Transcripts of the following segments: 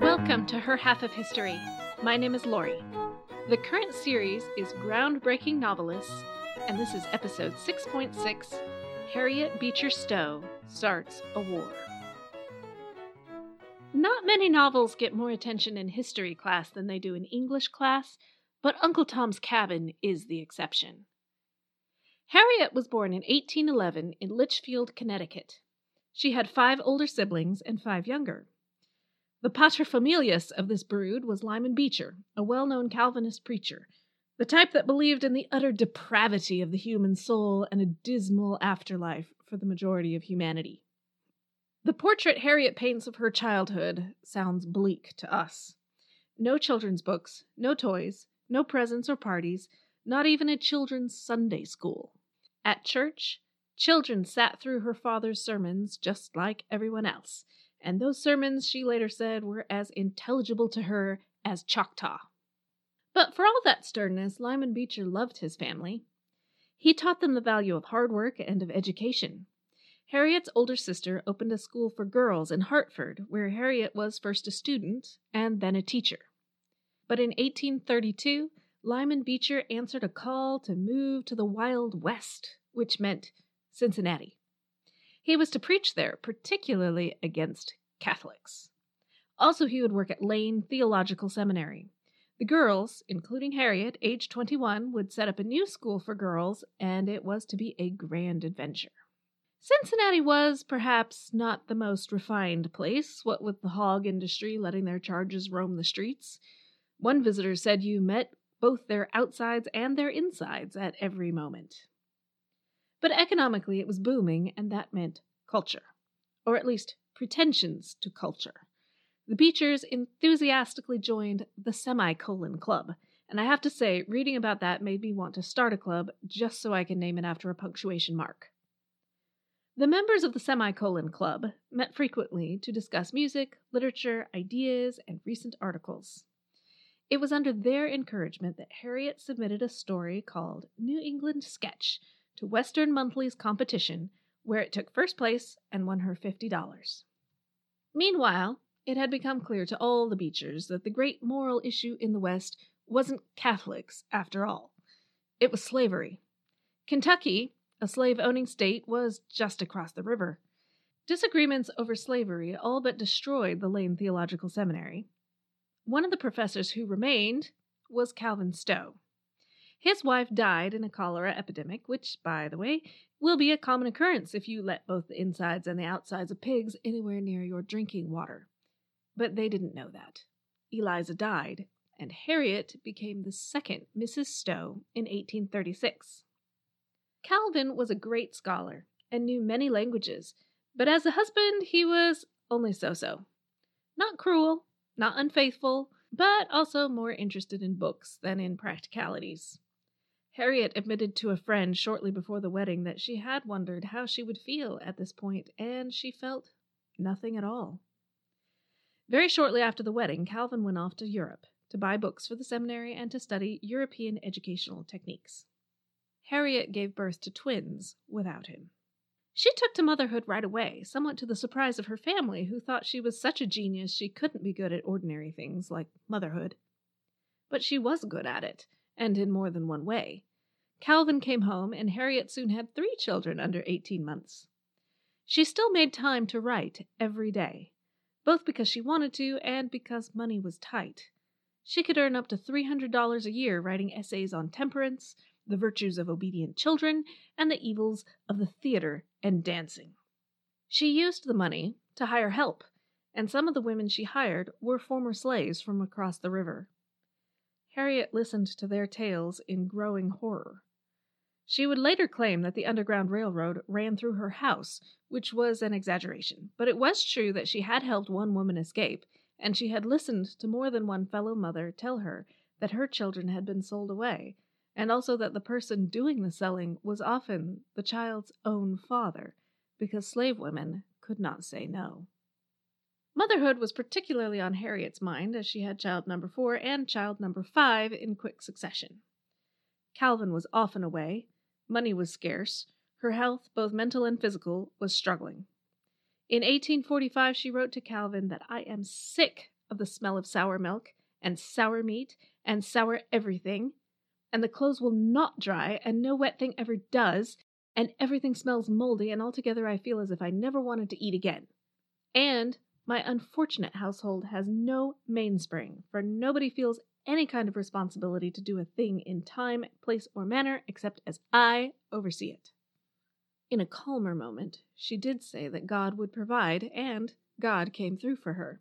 Welcome to Her Half of History. My name is Lori. The current series is Groundbreaking Novelists, and this is episode 6.6 Harriet Beecher Stowe Starts a War. Not many novels get more attention in history class than they do in English class, but Uncle Tom's Cabin is the exception. Harriet was born in 1811 in Litchfield, Connecticut. She had five older siblings and five younger. The paterfamilias of this brood was Lyman Beecher, a well known Calvinist preacher, the type that believed in the utter depravity of the human soul and a dismal afterlife for the majority of humanity. The portrait Harriet paints of her childhood sounds bleak to us. No children's books, no toys, no presents or parties, not even a children's Sunday school. At church, children sat through her father's sermons just like everyone else, and those sermons, she later said, were as intelligible to her as Choctaw. But for all that sternness, Lyman Beecher loved his family. He taught them the value of hard work and of education. Harriet's older sister opened a school for girls in Hartford, where Harriet was first a student and then a teacher. But in 1832, Lyman Beecher answered a call to move to the Wild West, which meant Cincinnati. He was to preach there, particularly against Catholics. Also, he would work at Lane Theological Seminary. The girls, including Harriet, age 21, would set up a new school for girls, and it was to be a grand adventure. Cincinnati was, perhaps, not the most refined place, what with the hog industry letting their charges roam the streets. One visitor said you met both their outsides and their insides at every moment. But economically, it was booming, and that meant culture, or at least pretensions to culture. The Beechers enthusiastically joined the Semicolon Club, and I have to say, reading about that made me want to start a club just so I can name it after a punctuation mark. The members of the Semicolon Club met frequently to discuss music, literature, ideas, and recent articles. It was under their encouragement that Harriet submitted a story called New England Sketch to Western Monthly's competition, where it took first place and won her $50. Meanwhile, it had become clear to all the Beechers that the great moral issue in the West wasn't Catholics, after all. It was slavery. Kentucky, a slave owning state, was just across the river. Disagreements over slavery all but destroyed the Lane Theological Seminary. One of the professors who remained was Calvin Stowe. His wife died in a cholera epidemic, which, by the way, will be a common occurrence if you let both the insides and the outsides of pigs anywhere near your drinking water. But they didn't know that. Eliza died, and Harriet became the second Mrs. Stowe in 1836. Calvin was a great scholar and knew many languages, but as a husband, he was only so so. Not cruel, not unfaithful, but also more interested in books than in practicalities. Harriet admitted to a friend shortly before the wedding that she had wondered how she would feel at this point, and she felt nothing at all. Very shortly after the wedding, Calvin went off to Europe to buy books for the seminary and to study European educational techniques. Harriet gave birth to twins without him. She took to motherhood right away, somewhat to the surprise of her family, who thought she was such a genius she couldn't be good at ordinary things like motherhood. But she was good at it, and in more than one way. Calvin came home, and Harriet soon had three children under 18 months. She still made time to write every day, both because she wanted to and because money was tight. She could earn up to $300 a year writing essays on temperance, the virtues of obedient children, and the evils of the theater and dancing. She used the money to hire help, and some of the women she hired were former slaves from across the river. Harriet listened to their tales in growing horror. She would later claim that the Underground Railroad ran through her house, which was an exaggeration, but it was true that she had helped one woman escape, and she had listened to more than one fellow mother tell her that her children had been sold away, and also that the person doing the selling was often the child's own father, because slave women could not say no. Motherhood was particularly on Harriet's mind, as she had child number four and child number five in quick succession. Calvin was often away, money was scarce, her health, both mental and physical, was struggling. In 1845, she wrote to Calvin that I am sick of the smell of sour milk and sour meat and sour everything, and the clothes will not dry, and no wet thing ever does, and everything smells moldy, and altogether I feel as if I never wanted to eat again. And my unfortunate household has no mainspring, for nobody feels any kind of responsibility to do a thing in time, place, or manner except as I oversee it. In a calmer moment, she did say that God would provide, and God came through for her.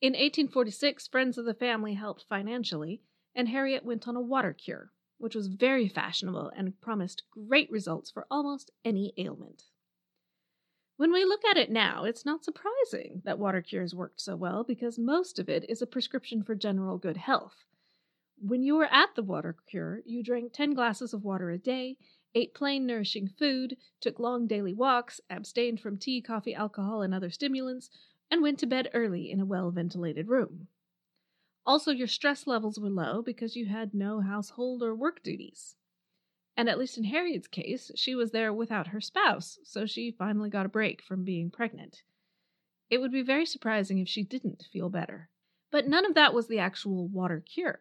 In 1846, friends of the family helped financially, and Harriet went on a water cure, which was very fashionable and promised great results for almost any ailment. When we look at it now, it's not surprising that water cures worked so well because most of it is a prescription for general good health. When you were at the water cure, you drank 10 glasses of water a day ate plain, nourishing food, took long daily walks, abstained from tea, coffee, alcohol, and other stimulants, and went to bed early in a well ventilated room. Also, your stress levels were low because you had no household or work duties. And at least in Harriet's case, she was there without her spouse, so she finally got a break from being pregnant. It would be very surprising if she didn't feel better. But none of that was the actual water cure.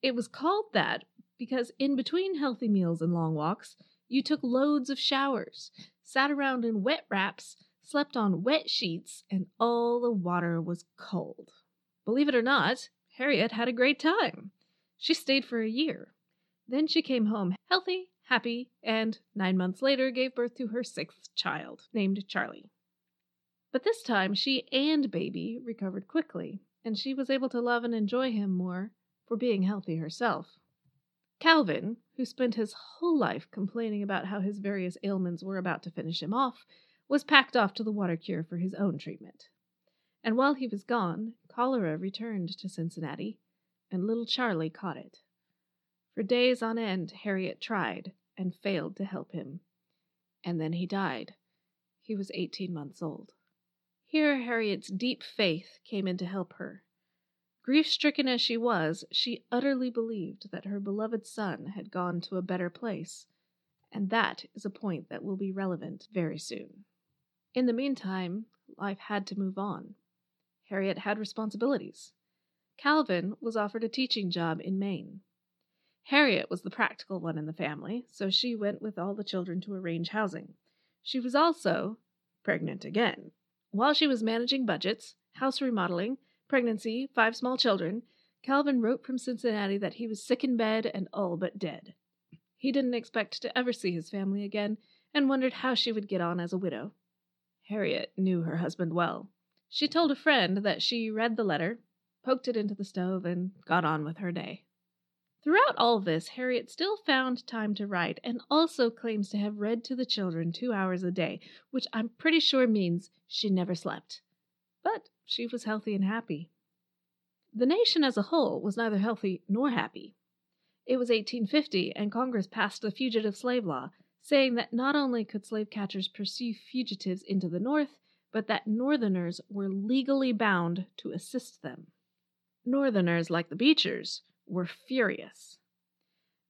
It was called that because in between healthy meals and long walks, you took loads of showers, sat around in wet wraps, slept on wet sheets, and all the water was cold. Believe it or not, Harriet had a great time. She stayed for a year. Then she came home healthy, happy, and nine months later gave birth to her sixth child, named Charlie. But this time she and baby recovered quickly, and she was able to love and enjoy him more for being healthy herself. Calvin, who spent his whole life complaining about how his various ailments were about to finish him off, was packed off to the water cure for his own treatment. And while he was gone, cholera returned to Cincinnati, and little Charlie caught it. For days on end, Harriet tried and failed to help him. And then he died. He was 18 months old. Here, Harriet's deep faith came in to help her. Grief stricken as she was, she utterly believed that her beloved son had gone to a better place, and that is a point that will be relevant very soon. In the meantime, life had to move on. Harriet had responsibilities. Calvin was offered a teaching job in Maine. Harriet was the practical one in the family, so she went with all the children to arrange housing. She was also pregnant again. While she was managing budgets, house remodeling, pregnancy, five small children, Calvin wrote from Cincinnati that he was sick in bed and all but dead. He didn't expect to ever see his family again and wondered how she would get on as a widow. Harriet knew her husband well. She told a friend that she read the letter, poked it into the stove, and got on with her day. Throughout all this, Harriet still found time to write and also claims to have read to the children two hours a day, which I'm pretty sure means she never slept. But she was healthy and happy. The nation as a whole was neither healthy nor happy. It was 1850, and Congress passed the Fugitive Slave Law, saying that not only could slave catchers pursue fugitives into the North, but that Northerners were legally bound to assist them. Northerners, like the Beechers, were furious.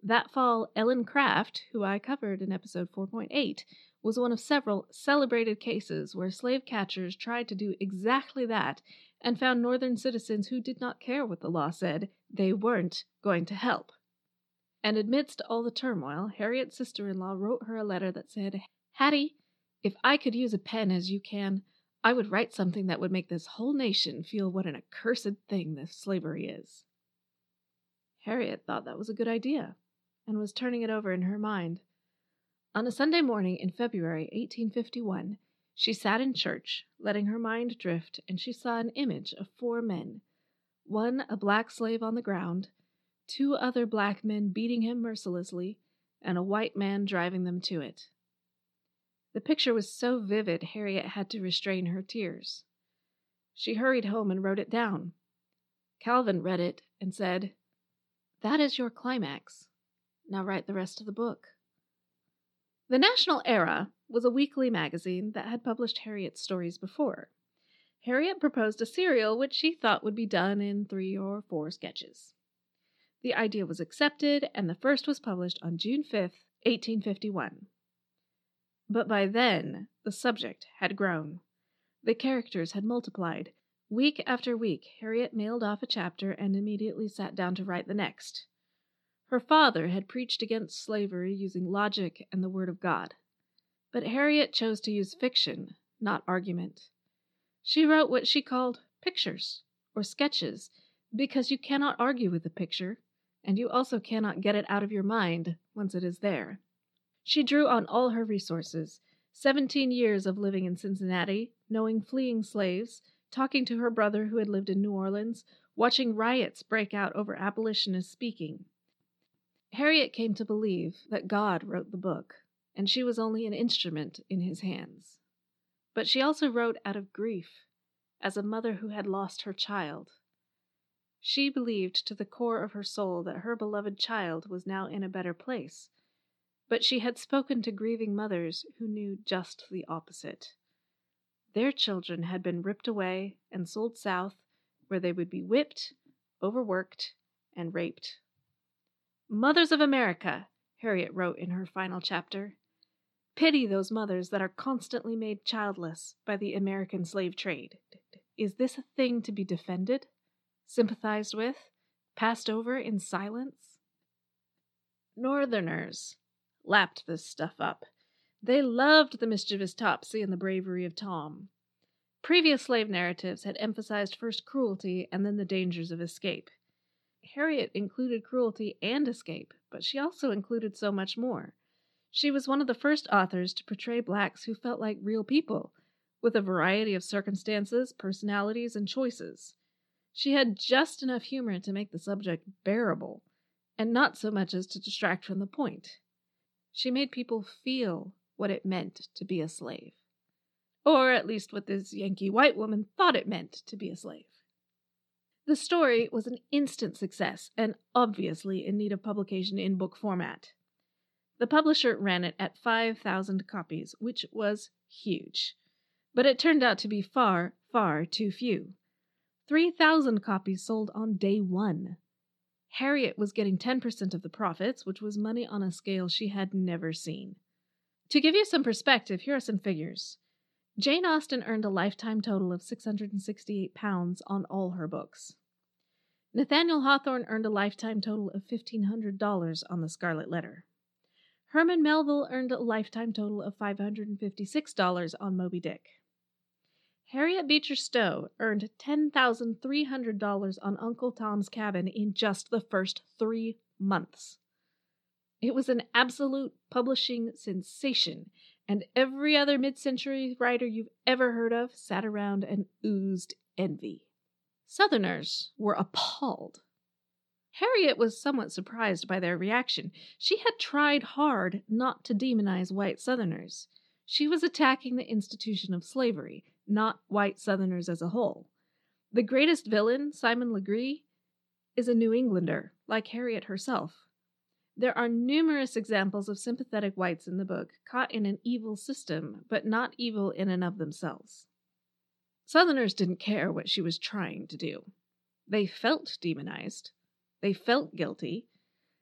That fall, Ellen Craft, who I covered in episode 4.8, was one of several celebrated cases where slave catchers tried to do exactly that and found Northern citizens who did not care what the law said they weren't going to help. And amidst all the turmoil, Harriet's sister in law wrote her a letter that said, Hattie, if I could use a pen as you can, I would write something that would make this whole nation feel what an accursed thing this slavery is. Harriet thought that was a good idea, and was turning it over in her mind on a Sunday morning in February 1851, she sat in church, letting her mind drift, and she saw an image of four men one a black slave on the ground, two other black men beating him mercilessly, and a white man driving them to it. The picture was so vivid, Harriet had to restrain her tears. She hurried home and wrote it down. Calvin read it and said, That is your climax. Now write the rest of the book. The National Era was a weekly magazine that had published Harriet's stories before. Harriet proposed a serial which she thought would be done in three or four sketches. The idea was accepted, and the first was published on June 5, 1851. But by then, the subject had grown. The characters had multiplied. Week after week, Harriet mailed off a chapter and immediately sat down to write the next. Her father had preached against slavery using logic and the Word of God. But Harriet chose to use fiction, not argument. She wrote what she called pictures or sketches because you cannot argue with a picture, and you also cannot get it out of your mind once it is there. She drew on all her resources 17 years of living in Cincinnati, knowing fleeing slaves, talking to her brother who had lived in New Orleans, watching riots break out over abolitionists speaking. Harriet came to believe that God wrote the book, and she was only an instrument in his hands. But she also wrote out of grief, as a mother who had lost her child. She believed to the core of her soul that her beloved child was now in a better place, but she had spoken to grieving mothers who knew just the opposite. Their children had been ripped away and sold south, where they would be whipped, overworked, and raped. Mothers of America, Harriet wrote in her final chapter, Pity those mothers that are constantly made childless by the American slave trade. Is this a thing to be defended, sympathized with, passed over in silence? Northerners lapped this stuff up. They loved the mischievous Topsy and the bravery of Tom. Previous slave narratives had emphasized first cruelty and then the dangers of escape. Harriet included cruelty and escape, but she also included so much more. She was one of the first authors to portray blacks who felt like real people, with a variety of circumstances, personalities, and choices. She had just enough humor to make the subject bearable, and not so much as to distract from the point. She made people feel what it meant to be a slave. Or at least what this Yankee white woman thought it meant to be a slave. The story was an instant success and obviously in need of publication in book format. The publisher ran it at 5,000 copies, which was huge. But it turned out to be far, far too few. 3,000 copies sold on day one. Harriet was getting 10% of the profits, which was money on a scale she had never seen. To give you some perspective, here are some figures. Jane Austen earned a lifetime total of 668 pounds on all her books. Nathaniel Hawthorne earned a lifetime total of $1,500 on The Scarlet Letter. Herman Melville earned a lifetime total of $556 on Moby Dick. Harriet Beecher Stowe earned $10,300 on Uncle Tom's Cabin in just the first three months. It was an absolute publishing sensation, and every other mid century writer you've ever heard of sat around and oozed envy. Southerners were appalled. Harriet was somewhat surprised by their reaction. She had tried hard not to demonize white Southerners. She was attacking the institution of slavery, not white Southerners as a whole. The greatest villain, Simon Legree, is a New Englander, like Harriet herself. There are numerous examples of sympathetic whites in the book, caught in an evil system, but not evil in and of themselves. Southerners didn't care what she was trying to do. They felt demonized, they felt guilty.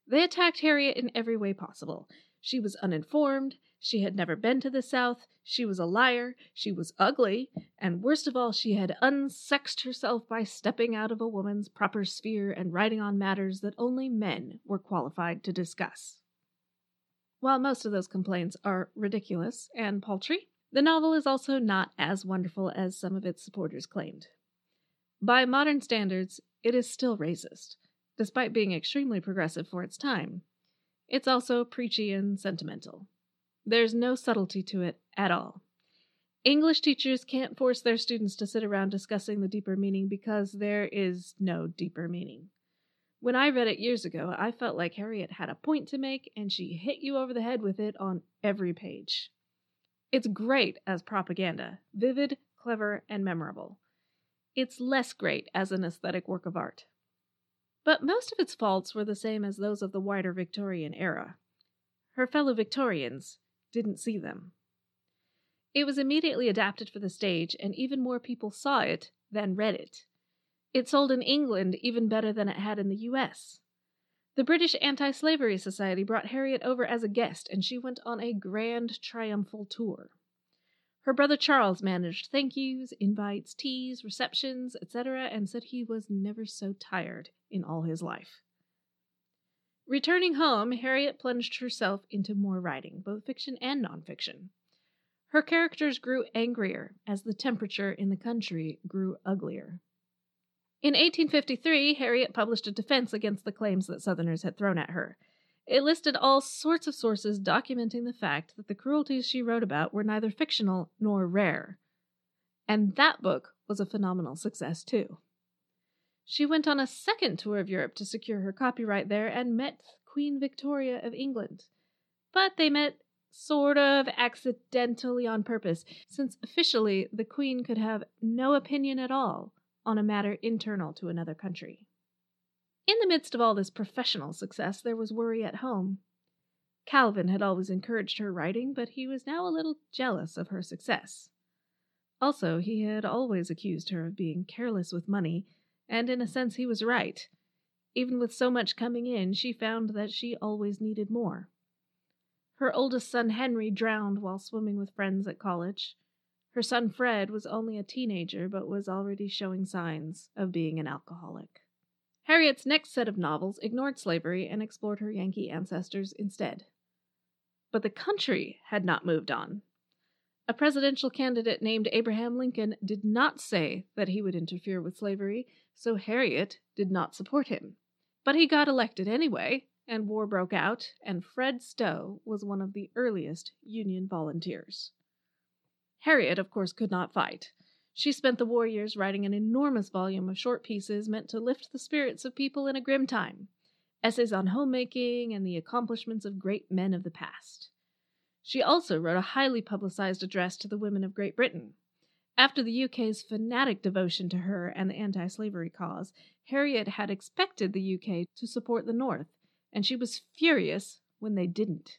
They attacked Harriet in every way possible. She was uninformed, she had never been to the South, she was a liar, she was ugly, and worst of all, she had unsexed herself by stepping out of a woman's proper sphere and writing on matters that only men were qualified to discuss. While most of those complaints are ridiculous and paltry, the novel is also not as wonderful as some of its supporters claimed. By modern standards, it is still racist despite being extremely progressive for its time. It's also preachy and sentimental. There's no subtlety to it at all. English teachers can't force their students to sit around discussing the deeper meaning because there is no deeper meaning. When I read it years ago, I felt like Harriet had a point to make and she hit you over the head with it on every page. It's great as propaganda, vivid, clever, and memorable. It's less great as an aesthetic work of art. But most of its faults were the same as those of the wider Victorian era. Her fellow Victorians didn't see them. It was immediately adapted for the stage, and even more people saw it than read it. It sold in England even better than it had in the US. The British Anti Slavery Society brought Harriet over as a guest, and she went on a grand triumphal tour. Her brother Charles managed thank yous, invites, teas, receptions, etc., and said he was never so tired in all his life. Returning home, Harriet plunged herself into more writing, both fiction and nonfiction. Her characters grew angrier as the temperature in the country grew uglier. In 1853, Harriet published a defense against the claims that Southerners had thrown at her. It listed all sorts of sources documenting the fact that the cruelties she wrote about were neither fictional nor rare. And that book was a phenomenal success, too. She went on a second tour of Europe to secure her copyright there and met Queen Victoria of England. But they met sort of accidentally on purpose, since officially the Queen could have no opinion at all on a matter internal to another country. In the midst of all this professional success, there was worry at home. Calvin had always encouraged her writing, but he was now a little jealous of her success. Also, he had always accused her of being careless with money, and in a sense he was right. Even with so much coming in, she found that she always needed more. Her oldest son Henry drowned while swimming with friends at college. Her son Fred was only a teenager but was already showing signs of being an alcoholic. Harriet's next set of novels ignored slavery and explored her Yankee ancestors instead. But the country had not moved on. A presidential candidate named Abraham Lincoln did not say that he would interfere with slavery, so Harriet did not support him. But he got elected anyway, and war broke out, and Fred Stowe was one of the earliest Union volunteers. Harriet, of course, could not fight, she spent the war years writing an enormous volume of short pieces meant to lift the spirits of people in a grim time essays on homemaking and the accomplishments of great men of the past. She also wrote a highly publicized address to the women of Great Britain. After the UK's fanatic devotion to her and the anti slavery cause, Harriet had expected the UK to support the North, and she was furious when they didn't.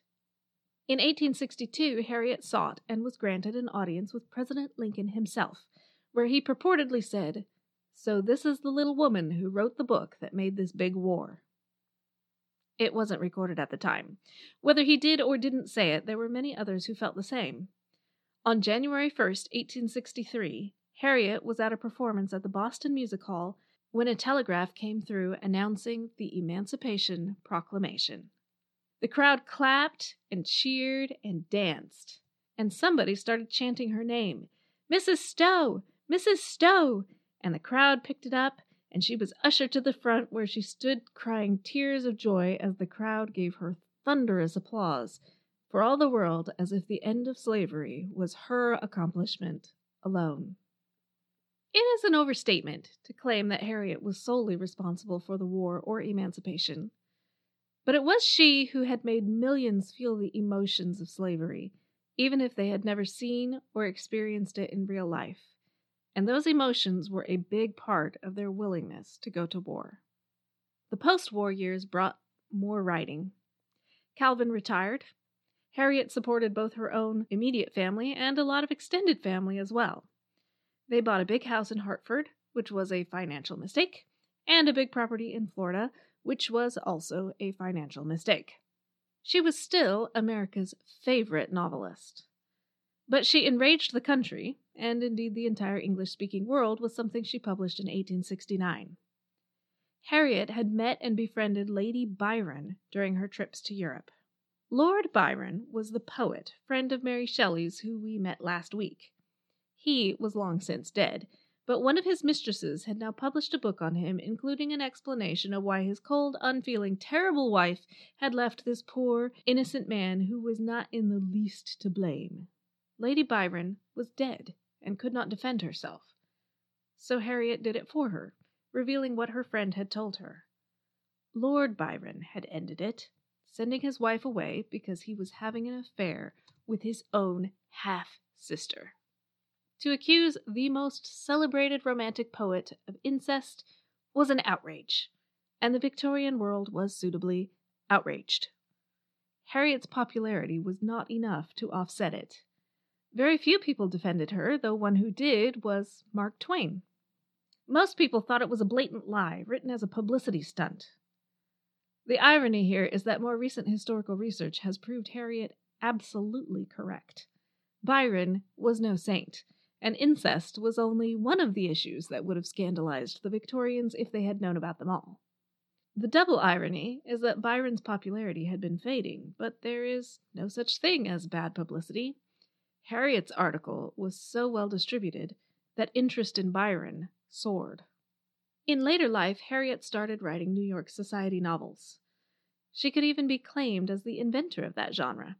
In 1862, Harriet sought and was granted an audience with President Lincoln himself where he purportedly said, So this is the little woman who wrote the book that made this big war. It wasn't recorded at the time. Whether he did or didn't say it, there were many others who felt the same. On January 1st, 1863, Harriet was at a performance at the Boston Music Hall when a telegraph came through announcing the Emancipation Proclamation. The crowd clapped and cheered and danced, and somebody started chanting her name Mrs. Stowe! Mrs. Stowe! And the crowd picked it up, and she was ushered to the front where she stood crying tears of joy as the crowd gave her thunderous applause, for all the world as if the end of slavery was her accomplishment alone. It is an overstatement to claim that Harriet was solely responsible for the war or emancipation. But it was she who had made millions feel the emotions of slavery, even if they had never seen or experienced it in real life and those emotions were a big part of their willingness to go to war. The post war years brought more writing. Calvin retired. Harriet supported both her own immediate family and a lot of extended family as well. They bought a big house in Hartford, which was a financial mistake, and a big property in Florida, which was also a financial mistake. She was still America's favorite novelist. But she enraged the country, and indeed the entire English speaking world, was something she published in 1869. Harriet had met and befriended Lady Byron during her trips to Europe. Lord Byron was the poet, friend of Mary Shelley's, who we met last week. He was long since dead, but one of his mistresses had now published a book on him, including an explanation of why his cold, unfeeling, terrible wife had left this poor, innocent man who was not in the least to blame. Lady Byron was dead and could not defend herself. So Harriet did it for her, revealing what her friend had told her. Lord Byron had ended it, sending his wife away because he was having an affair with his own half sister. To accuse the most celebrated romantic poet of incest was an outrage, and the Victorian world was suitably outraged. Harriet's popularity was not enough to offset it. Very few people defended her, though one who did was Mark Twain. Most people thought it was a blatant lie, written as a publicity stunt. The irony here is that more recent historical research has proved Harriet absolutely correct. Byron was no saint, and incest was only one of the issues that would have scandalized the Victorians if they had known about them all. The double irony is that Byron's popularity had been fading, but there is no such thing as bad publicity. Harriet's article was so well distributed that interest in Byron soared. In later life, Harriet started writing New York society novels. She could even be claimed as the inventor of that genre.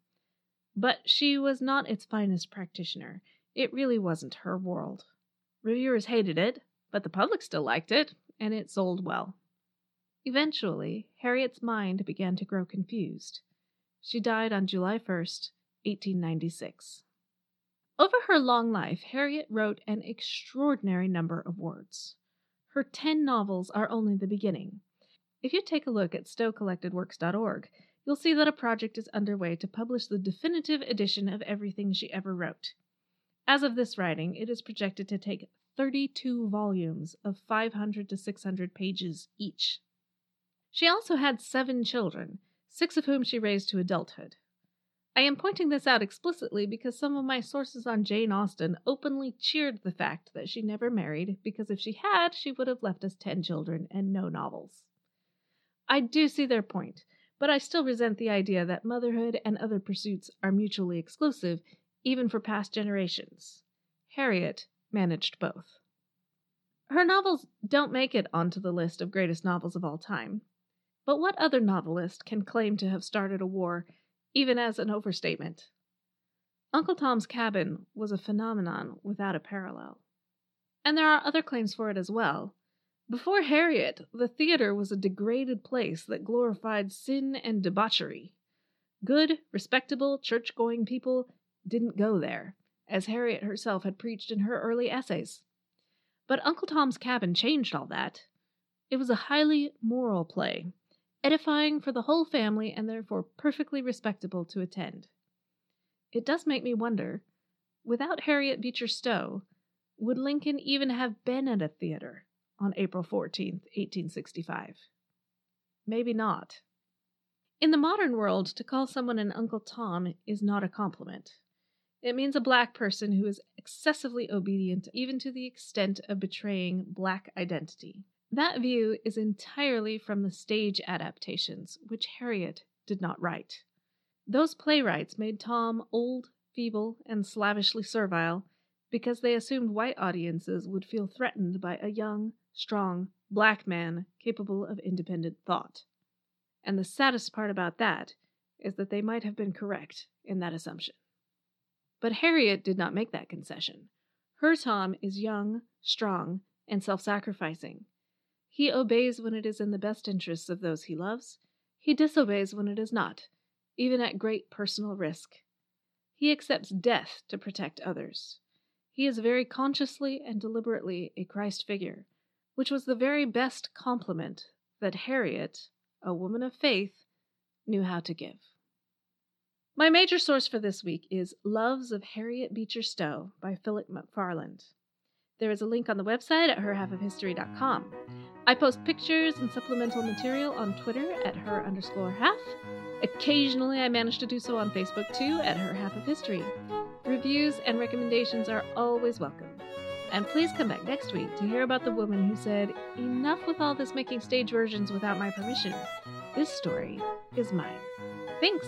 But she was not its finest practitioner. It really wasn't her world. Reviewers hated it, but the public still liked it, and it sold well. Eventually, Harriet's mind began to grow confused. She died on July 1st, 1896. Over her long life, Harriet wrote an extraordinary number of words. Her ten novels are only the beginning. If you take a look at stowecollectedworks.org, you'll see that a project is underway to publish the definitive edition of everything she ever wrote. As of this writing, it is projected to take 32 volumes of 500 to 600 pages each. She also had seven children, six of whom she raised to adulthood. I am pointing this out explicitly because some of my sources on Jane Austen openly cheered the fact that she never married because if she had, she would have left us 10 children and no novels. I do see their point, but I still resent the idea that motherhood and other pursuits are mutually exclusive, even for past generations. Harriet managed both. Her novels don't make it onto the list of greatest novels of all time. But what other novelist can claim to have started a war even as an overstatement. Uncle Tom's Cabin was a phenomenon without a parallel. And there are other claims for it as well. Before Harriet, the theater was a degraded place that glorified sin and debauchery. Good, respectable, church going people didn't go there, as Harriet herself had preached in her early essays. But Uncle Tom's Cabin changed all that. It was a highly moral play, edifying for the whole family and therefore perfectly respectable to attend. It does make me wonder without Harriet Beecher Stowe, would Lincoln even have been at a theater on April 14, 1865? Maybe not. In the modern world, to call someone an Uncle Tom is not a compliment. It means a black person who is excessively obedient, even to the extent of betraying black identity. That view is entirely from the stage adaptations, which Harriet did not write. Those playwrights made Tom old, feeble, and slavishly servile because they assumed white audiences would feel threatened by a young, strong, black man capable of independent thought. And the saddest part about that is that they might have been correct in that assumption. But Harriet did not make that concession. Her Tom is young, strong, and self sacrificing, he obeys when it is in the best interests of those he loves. He disobeys when it is not, even at great personal risk. He accepts death to protect others. He is very consciously and deliberately a Christ figure, which was the very best compliment that Harriet, a woman of faith, knew how to give. My major source for this week is Loves of Harriet Beecher Stowe by Philip McFarland. There is a link on the website at herhalfofhistory.com. I post pictures and supplemental material on Twitter at her underscore half. Occasionally, I manage to do so on Facebook too at her half of history. Reviews and recommendations are always welcome. And please come back next week to hear about the woman who said, Enough with all this making stage versions without my permission. This story is mine. Thanks.